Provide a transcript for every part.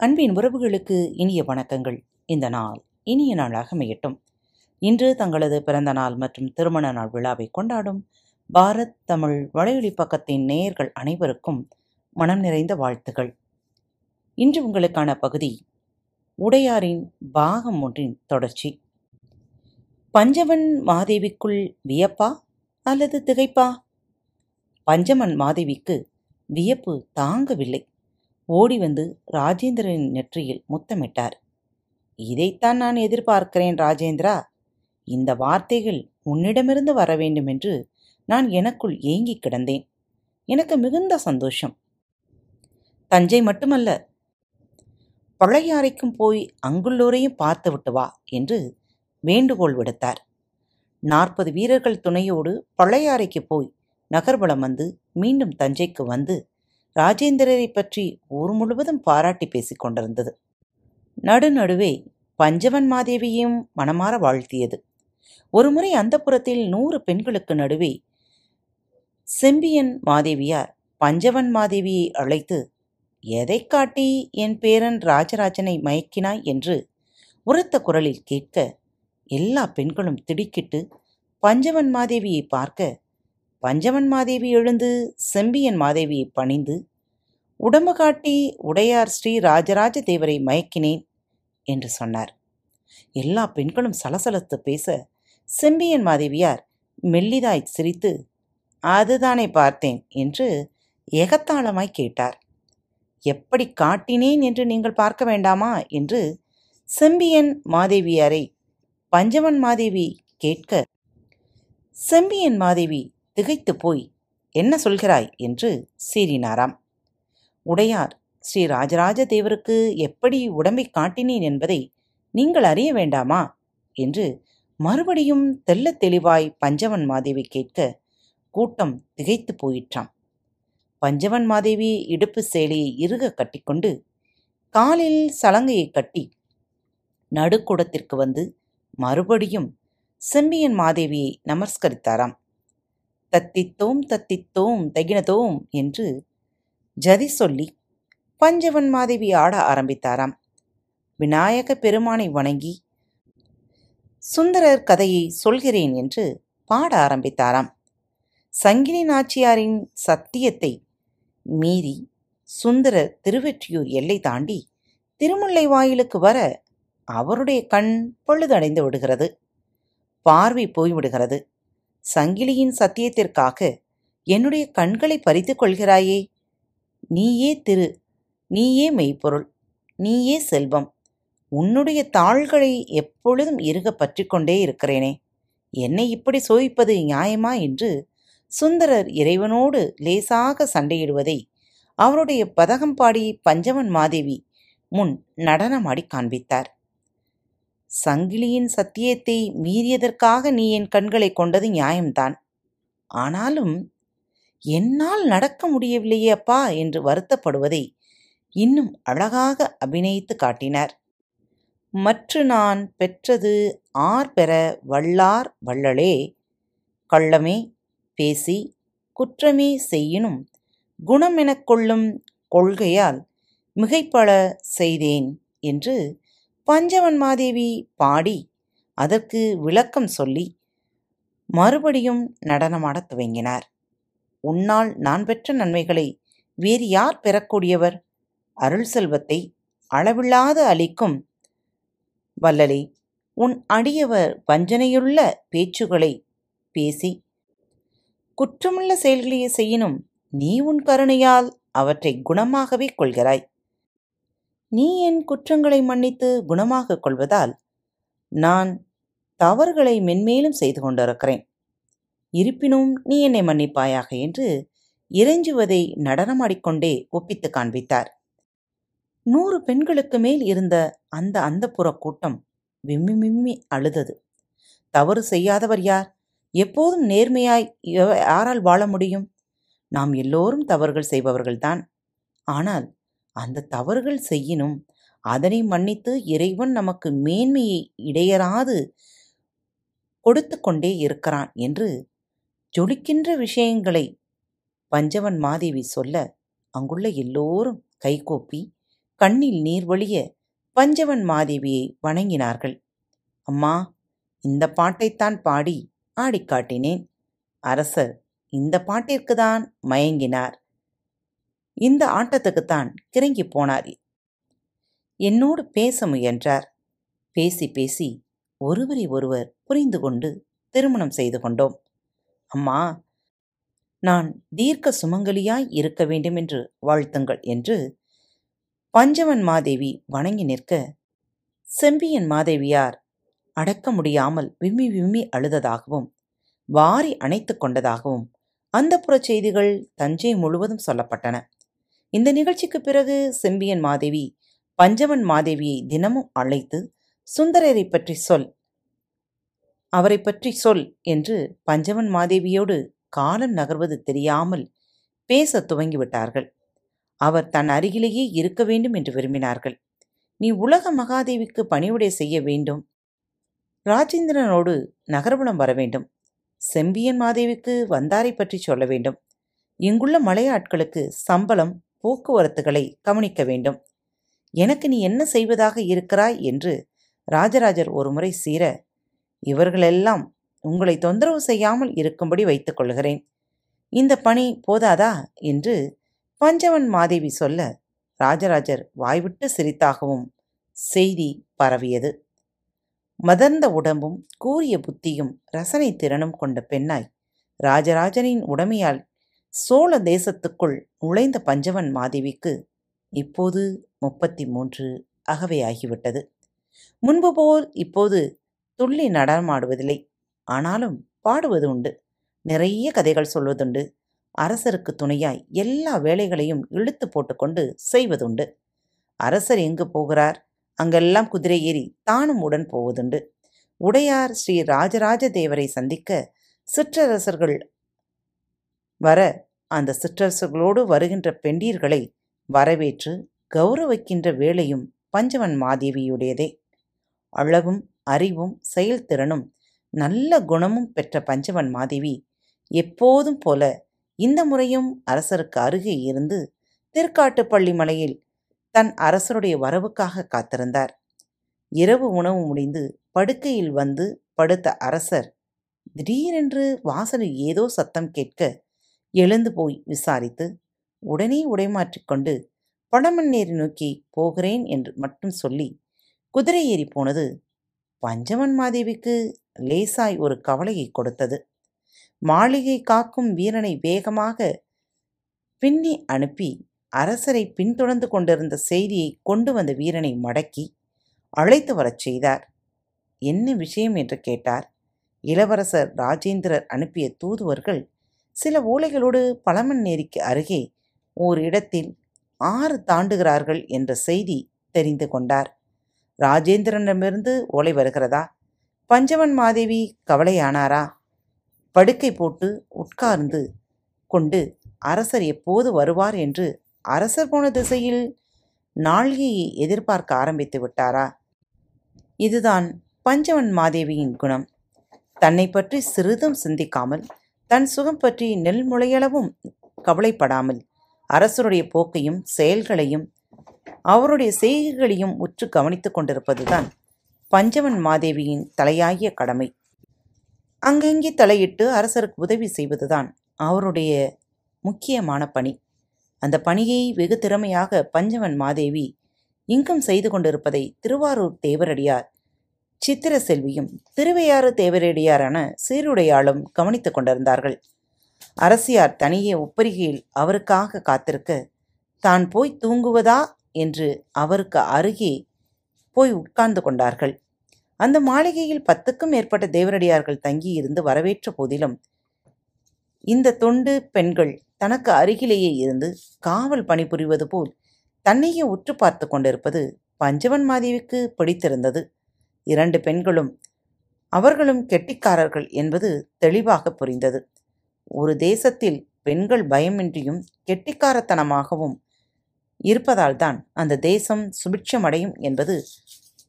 அன்பின் உறவுகளுக்கு இனிய வணக்கங்கள். இந்த நாள் இனிய நாளாக அமையட்டும். இன்று தங்களது பிறந்த நாள் மற்றும் திருமண நாள் விழாவை கொண்டாடும் பாரத் தமிழ் வலையொலி பக்கத்தின் நேயர்கள் அனைவருக்கும் மனம் நிறைந்த வாழ்த்துகள். இன்று உங்களுக்கான பகுதி உடையாரின் பாகம் ஒன்றின் தொடர்ச்சி. பஞ்சவன் மாதேவிக்குள் வியப்பா அல்லது திகைப்பா? பஞ்சமன் மாதேவிக்கு வியப்பு தாங்கவில்லை. ஓடி வந்து ராஜேந்திரனின் நெற்றியில் முத்தமிட்டார். இதைத்தான் நான் எதிர்பார்க்கிறேன் ராஜேந்திரா. இந்த வார்த்தைகள் உன்னிடமிருந்து வர வேண்டும் என்று நான் எனக்குள் ஏங்கி கிடந்தேன். எனக்கு மிகுந்த சந்தோஷம். தஞ்சை மட்டுமல்ல பழையாறைக்கும் போய் அங்குள்ளோரையும் பார்த்துவிட்டு வா என்று வேண்டுகோள் விடுத்தார். நாற்பது வீரர்கள் துணையோடு பழையாறைக்கு போய் நகர்வலம் வந்து மீண்டும் தஞ்சைக்கு வந்து ராஜேந்திரரை பற்றி ஊர் முழுவதும் பாராட்டி பேசிக் கொண்டிருந்தது. நடுநடுவே பஞ்சவன் மாதேவியும் மனமாற வாழ்த்தியது. ஒருமுறை அந்த புறத்தில் நூறு பெண்களுக்கு நடுவே செம்பியன் மாதேவியார் பஞ்சவன் மாதேவியை அழைத்து எதை காட்டி என் பேரன் ராஜராஜனை மயக்கினாய்? என்று உரத்த குரலில் கேட்க எல்லா பெண்களும் திடுக்கிட்டு பஞ்சவன் மாதேவியை பார்க்க பஞ்சவன் மாதேவி எழுந்து செம்பியன் மாதேவியை பணிந்து உடம்பு காட்டி உடையார் ஸ்ரீ ராஜராஜ தேவரை மயக்கினேன் என்று சொன்னார். எல்லா பெண்களும் சலசலத்து பேச செம்பியன் மாதேவியார் மெல்லிதாய் சிரித்து அதுதானே பார்த்தேன் என்று எகத்தாளமாய் கேட்டார். எப்படி காட்டினேன் என்று நீங்கள் பார்க்க வேண்டாமா? என்று செம்பியன் மாதேவியாரை பஞ்சவன் மாதேவி கேட்க செம்பியன் மாதேவி திகைத்து போய் என்ன சொல்கிறாய்? என்று சீறினாராம். உடையார் ஸ்ரீ ராஜராஜ தேவருக்கு எப்படி உடம்பை காட்டினேன் என்பதை நீங்கள் அறிய வேண்டாமா? என்று மறுபடியும் தெல்ல தெளிவாய் பஞ்சவன் மாதேவி கேட்க கூட்டம் திகைத்து போயிற்றாம். பஞ்சவன் மாதேவி இடுப்பு சேலையை இறுக கட்டிக்கொண்டு காலில் சலங்கையை கட்டி நடுக்கூடத்திற்கு வந்து மறுபடியும் செம்பியன் மாதேவியை நமஸ்கரித்தாராம். தத்தித்தோம் தத்தித்தோம் தகினதோம் என்று ஜதி சொல்லி பஞ்சவன் மாதேவி ஆட ஆரம்பித்தாராம். விநாயக பெருமானை வணங்கி சுந்தரர் கதையை சொல்கிறேன் என்று பாட ஆரம்பித்தாராம். சங்கினி நாச்சியாரின் சத்தியத்தை மீறி சுந்தரர் திருவெற்றியூர் எல்லை தாண்டி திருமுல்லை வாயிலுக்கு வர அவருடைய கண் பொழுதடைந்து விடுகிறது. பார்வை போய்விடுகிறது. சங்கிலியின் சத்தியத்திற்காக என்னுடைய கண்களை பறித்து கொள்கிறாயே? நீயே திரு நீயே மெய்ப்பொருள் நீயே செல்வம். உன்னுடைய தாள்களை எப்பொழுதும் இருக பற்றி கொண்டே இருக்கிறேனே. என்னை இப்படி சோதிப்பது நியாயமா என்று சுந்தரர் இறைவனோடு லேசாக சண்டையிடுவதை அவருடைய பதகம் பாடி பஞ்சவன் மாதேவி முன் நடனமாடி காண்பித்தார். சங்கிலியின் சத்தியத்தை மீறியதற்காக நீ என் கண்களை கொண்டது நியாயம்தான். ஆனாலும் என்னால் நடக்க முடியவில்லையே அப்பா என்று வருத்தப்படுவதை இன்னும் அழகாக அபிநயித்து காட்டினார். மற்ற நான் பெற்றது ஆர் பெற வல்லார் வள்ளலே கள்ளமே பேசி குற்றமே செய்யினும் குணமெனக் கொள்ளும் கொள்கையால் மிகைப்பட செய்தேன் என்று பஞ்சவன் மாதேவி பாடி அதற்கு விளக்கம் சொல்லி மறுபடியும் நடனமாடத் துவங்கினார். உன்னால் நான் பெற்ற நன்மைகளை வேறு யார் பெறக்கூடியவர்? அருள் செல்வத்தை அளவில்லாது அளிக்கும் வல்லலே உன் அடியவர் வஞ்சனையுள்ள பேச்சுகளை பேசி குற்றமுள்ள செயல்களையே செய்யினும் நீ உன் கருணையால் அவற்றை குணமாகவே கொள்கிறாய். நீ என் குற்றங்களை மன்னித்து குணமாக கொள்வதால் நான் தவறுகளை மென்மேலும் செய்து கொண்டிருக்கிறேன். இருப்பினும் நீ என்னை மன்னிப்பாயாக என்று இறைஞ்சுவதை நடனமாடிக்கொண்டே ஒப்பித்து காண்பித்தார். நூறு பெண்களுக்கு மேல் இருந்த அந்த அந்தப்புற கூட்டம் விம்மி விம்மி அழுதது. தவறு செய்யாதவர் யார்? எப்போதும் நேர்மையாய் யாரால் வாழ முடியும்? நாம் எல்லோரும் தவறுகள் செய்பவர்கள்தான். ஆனால் அந்த தவறுகள் செய்யினும் அதனை மன்னித்து இறைவன் நமக்கு மேன்மையை இடையராது கொடுத்து கொண்டே இருக்கிறான் என்று ஜொலிக்கின்ற விஷயங்களை பஞ்சவன் மாதேவி சொல்ல அங்குள்ள எல்லோரும் கைகோப்பி கண்ணில் நீர் வழிய பஞ்சவன் மாதேவியை வணங்கினார்கள். அம்மா இந்த பாட்டைத்தான் பாடி ஆடிக் காட்டினேன் அரசர் இந்த பாட்டிற்குதான் மயங்கினார். இந்த ஆட்டத்துக்குத்தான் கிறங்கி போனார். என்னோடு பேச முயன்றார். பேசி பேசி ஒருவரை ஒருவர் புரிந்து கொண்டு திருமணம் செய்து கொண்டோம். அம்மா நான் தீர்க்க சுமங்கலியாய் இருக்க வேண்டுமென்று வாழ்த்துங்கள் என்று பஞ்சவன் மாதேவி வணங்கி நிற்க செம்பியன் மாதேவியார் அடக்க முடியாமல் விம்மி விம்மி அழுததாகவும் வாரி அணைத்து கொண்டதாகவும் அந்த செய்திகள் தஞ்சை முழுவதும் சொல்லப்பட்டன. இந்த நிகழ்ச்சிக்கு பிறகு செம்பியன் மாதேவி பஞ்சவன் மாதேவியை தினமும் அழைத்து சுந்தரரை பற்றி சொல். அவரை பற்றி சொல் என்று பஞ்சவன் மாதேவியோடு காலம் நகர்வது தெரியாமல் பேசத் துவங்கிவிட்டார்கள். அவர் தன் அருகிலேயே இருக்க வேண்டும் என்று விரும்பினார்கள். நீ உலக மகாதேவிக்கு பணிவுடை செய்ய வேண்டும். ராஜேந்திரனோடு நகர்புலம் வர வேண்டும். செம்பியன் மாதேவிக்கு வந்தாரை பற்றி சொல்ல வேண்டும். இங்குள்ள மலையாட்களுக்கு சம்பளம் போக்குவரத்துகளை கவனிக்க வேண்டும். எனக்கு நீ என்ன செய்வதாக இருக்கிறாய்? என்று ராஜராஜர் ஒருமுறை சீர இவர்களெல்லாம் உங்களை தொந்தரவு செய்யாமல் இருக்கும்படி வைத்துக் கொள்கிறேன். இந்த பணி போதாதா? என்று பஞ்சவன் மாதேவி சொல்ல ராஜராஜர் வாய்விட்டு சிரித்தாகவும் செய்தி பரவியது. மதர்ந்த உடம்பும் கூரிய புத்தியும் ரசனை திறனும் கொண்ட பெண்ணாய் ராஜராஜனின் உடமையால் சோழ தேசத்துக்குள் நுழைந்த பஞ்சவன் மாதேவிக்கு இப்போது முப்பத்தி மூன்று அகவையாகிவிட்டது முன்பு போல் இப்போது துள்ளி நடனமாடுவதில்லை. ஆனாலும் பாடுவது உண்டு. நிறைய கதைகள் சொல்வதுண்டு. அரசருக்கு துணையாய் எல்லா வேலைகளையும் இழுத்து போட்டுக்கொண்டு செய்வதுண்டு. அரசர் எங்கு போகிறார்? அங்கெல்லாம் குதிரை ஏறி தானும் உடன் போவதுண்டு. உடையார் ஸ்ரீ ராஜராஜ தேவரை சந்திக்க சிற்றரசர்கள் வர அந்த சிற்றரசுகளோடு வருகின்ற பெண்டீர்களை வரவேற்று கௌரவிக்கின்ற வேலையும் பஞ்சவன் மாதேவியுடையதே. அழகும் அறிவும் செயல்திறனும் நல்ல குணமும் பெற்ற பஞ்சவன் மாதேவி எப்போதும் போல இந்த முறையும் அரசருக்கு அருகே இருந்து திருக்காட்டுப்பள்ளி மலையில் தன் அரசருடைய வரவுக்காக காத்திருந்தார். இரவு உணவு முடிந்து படுக்கையில் வந்து படுத்த அரசர் திடீரென்று வாசலில் ஏதோ சத்தம் கேட்க எழுந்து போய் விசாரித்து உடனே உடைமாற்றிக்கொண்டு பழமண்ணேரி நோக்கி போகிறேன் என்று மட்டும் சொல்லி குதிரை ஏறி போனது பஞ்சவன் மாதேவிக்கு லேசாய் ஒரு கவலையை கொடுத்தது. மாளிகை காக்கும் வீரனை வேகமாக பின்னி அனுப்பி அரசரை பின்தொடர்ந்து கொண்டிருந்த செய்தியை கொண்டு வந்த வீரனை மடக்கி அழைத்து வரச் செய்தார். என்ன விஷயம்? என்று கேட்டார். இளவரசர் ராஜேந்திரர் அனுப்பிய தூதுவர்கள் சில ஓலைகளோடு பழமண்ணேரிக்கு அருகே ஓர் இடத்தில் ஆறு தாண்டுகிறார்கள் என்ற செய்தி தெரிந்து கொண்டார். ராஜேந்திரனிடமிருந்து ஓலை வருகிறதா? பஞ்சவன் மாதேவி கவலையானாரா? படுக்கை போட்டு உட்கார்ந்து கொண்டு அரசர் எப்போது வருவார் என்று அரசர் போன திசையில் நாழிகையை எதிர்பார்க்க ஆரம்பித்து விட்டாரா? இதுதான் பஞ்சவன் மாதேவியின் குணம். தன்னை பற்றி சிறிதும் சிந்திக்காமல் தன் சுகம் பற்றி நெல் முளையளவும் கவலைப்படாமல் அரசருடைய போக்கையும் செயல்களையும் அவருடைய செய்கைகளையும் உற்று கவனித்துக் கொண்டிருப்பதுதான் பஞ்சவன் மாதேவியின் தலையாகிய கடமை. அங்கங்கே தலையிட்டு அரசருக்கு உதவி செய்வதுதான் அவருடைய முக்கியமான பணி. அந்த பணியை வெகு திறமையாக பஞ்சவன் மாதேவி இங்கும் செய்து கொண்டிருப்பதை திருவாரூர் தேவரடியார் சித்திர செல்வியும் திருவையாறு தேவரடியாரான சீருடையாளும் கவனித்து கொண்டிருந்தார்கள். அரசியார் தனியே உப்பரிகையில் அவருக்காக காத்திருக்க தான் போய் தூங்குவதா? என்று அவருக்கு அருகே போய் உட்கார்ந்து கொண்டார்கள். அந்த மாளிகையில் பத்துக்கும் மேற்பட்ட தேவரடியார்கள் தங்கியிருந்து வரவேற்ற போதிலும் இந்த தொண்டு பெண்கள் தனக்கு அருகிலேயே இருந்து காவல் பணிபுரிவது போல் தன்னையே உற்று பார்த்து கொண்டிருப்பது பஞ்சவன் மாதேவிக்கு பிடித்திருந்தது. இரண்டு பெண்களும் அவர்களும் கெட்டிக்காரர்கள் என்பது தெளிவாக புரிந்தது. ஒரு தேசத்தில் பெண்கள் பயமின்றியும் கெட்டிக்காரத்தனமாகவும் இருப்பதால்தான் அந்த தேசம் சுபிட்சமடையும் என்பது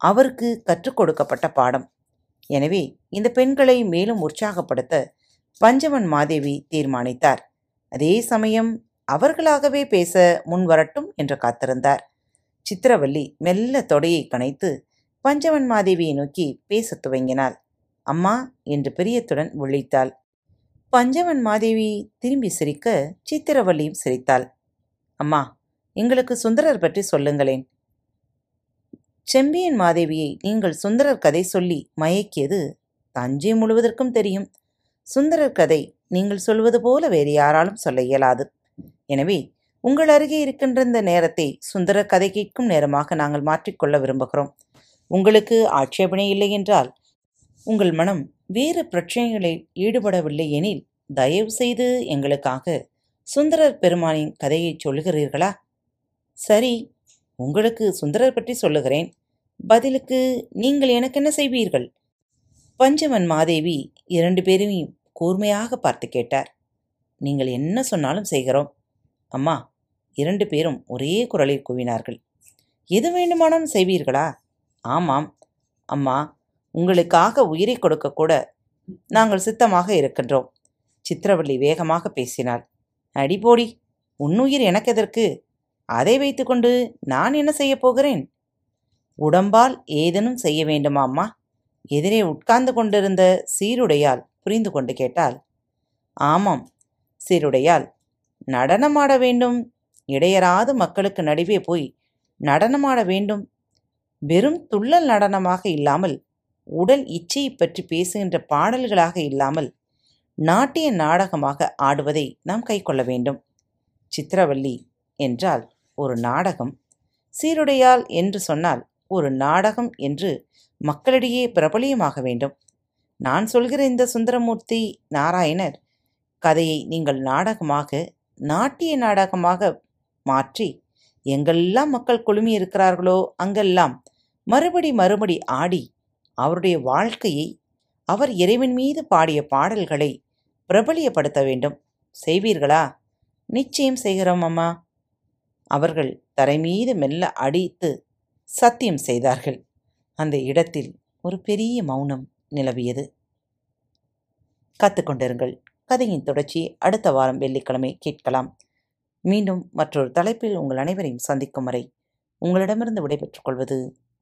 அவருக்கு கற்றுக் கொடுக்கப்பட்ட பாடம். எனவே இந்த பெண்களை மேலும் உற்சாகப்படுத்த பஞ்சவன் மாதேவி தீர்மானித்தார். அதே சமயம் அவர்களாகவே பேச முன்வரட்டும் என்று காத்திருந்தார். சித்திரவல்லி மெல்ல தொடையை கனைத்து பஞ்சவன் மாதேவியை நோக்கி பேசத் துவங்கினாள். அம்மா என்று பிரியத்துடன் விழித்தாள். பஞ்சவன் மாதேவி திரும்பி சிரிக்க சித்திரவல்லியும் சிரித்தாள். அம்மா எங்களுக்கு சுந்தரர் பற்றி சொல்லுங்களேன். செம்பியன் மாதேவியை நீங்கள் சுந்தரர் கதை சொல்லி மயக்கியது தஞ்சை முழுவதற்கும் தெரியும். சுந்தரர் கதை நீங்கள் சொல்வது போல வேறு யாராலும் சொல்ல இயலாது. எனவே உங்கள் அருகே இருக்கின்ற இந்த நேரத்தை சுந்தரர் கதை கேட்கும் நேரமாக நாங்கள் மாற்றிக்கொள்ள விரும்புகிறோம். உங்களுக்கு ஆட்சேபனை இல்லை என்றால் உங்கள் மனம் வேறு பிரச்சனைகளில் ஈடுபடவில்லை எனில் தயவு செய்து எங்களுக்காக சுந்தரர் பெருமானின் கதையை சொல்லுகிறீர்களா? சரி உங்களுக்கு சுந்தரர் பற்றி சொல்லுகிறேன். பதிலுக்கு நீங்கள் எனக்கு என்ன செய்வீர்கள்? பஞ்சவன் மாதேவி இரண்டு பேரையும் கூர்மையாக பார்த்து கேட்டார். நீங்கள் என்ன சொன்னாலும் செய்கிறோம். அம்மா இரண்டு பேரும் ஒரே குரலில் கூவினார்கள். எது வேண்டுமானாலும் செய்வீர்களா? ஆமாம் அம்மா உங்களுக்காக உயிரை கொடுக்க கூட நாங்கள் சித்தமாக இருக்கின்றோம். சித்திரவள்ளி வேகமாக பேசினாள். அடிபோடி உன்னுயிர் எனக்கு எதற்கு? அதை வைத்துக்கொண்டு நான் என்ன செய்யப் போகிறேன்? உடம்பால் ஏதேனும் செய்ய வேண்டுமா அம்மா? எதிரே உட்கார்ந்து கொண்டிருந்த சீருடையால் புரிந்து கொண்டு கேட்டாள். ஆமாம் சீருடையால். நடனமாட வேண்டும். இடையராது மக்களுக்கு நடுவே போய் நடனமாட வேண்டும் வெறும் துள்ளல் நடனமாக இல்லாமல் உடல் இச்சையை பற்றி பேசுகின்ற பாடல்களாக இல்லாமல் நாட்டிய நாடகமாக ஆடுவதை நாம் கைக்கொள்ள வேண்டும். சித்திரவல்லி என்றால் ஒரு நாடகம். சீருடையால் என்று சொன்னால் ஒரு நாடகம் என்று மக்களிடையே பிரபலியமாக வேண்டும். நான் சொல்கிற இந்த சுந்தரமூர்த்தி நாராயணர் கதையை நீங்கள் நாடகமாக நாட்டிய நாடகமாக மாற்றி எங்கெல்லாம் மக்கள் குழுமி இருக்கிறார்களோ அங்கெல்லாம் மறுபடி மறுபடி ஆடி அவருடைய வாழ்க்கையை அவர் இறைவன் மீது பாடிய பாடல்களை பிரபலியப்படுத்த வேண்டும். செய்வீர்களா? நிச்சயம் செய்கிறோம் அம்மா. அவர்கள் தரை மீது மெல்ல அடித்து சத்தியம் செய்தார்கள். அந்த இடத்தில் ஒரு பெரிய மௌனம் நிலவியது. கத்துக்கொண்டிருங்கள் கதையின் தொடர்ச்சி அடுத்த வாரம் வெள்ளிக்கிழமை கேட்கலாம். மீண்டும் மற்றொரு தலைப்பில் உங்கள் அனைவரையும் சந்திக்கும் வரை உங்களிடமிருந்து விடைபெற்றுக் கொள்வது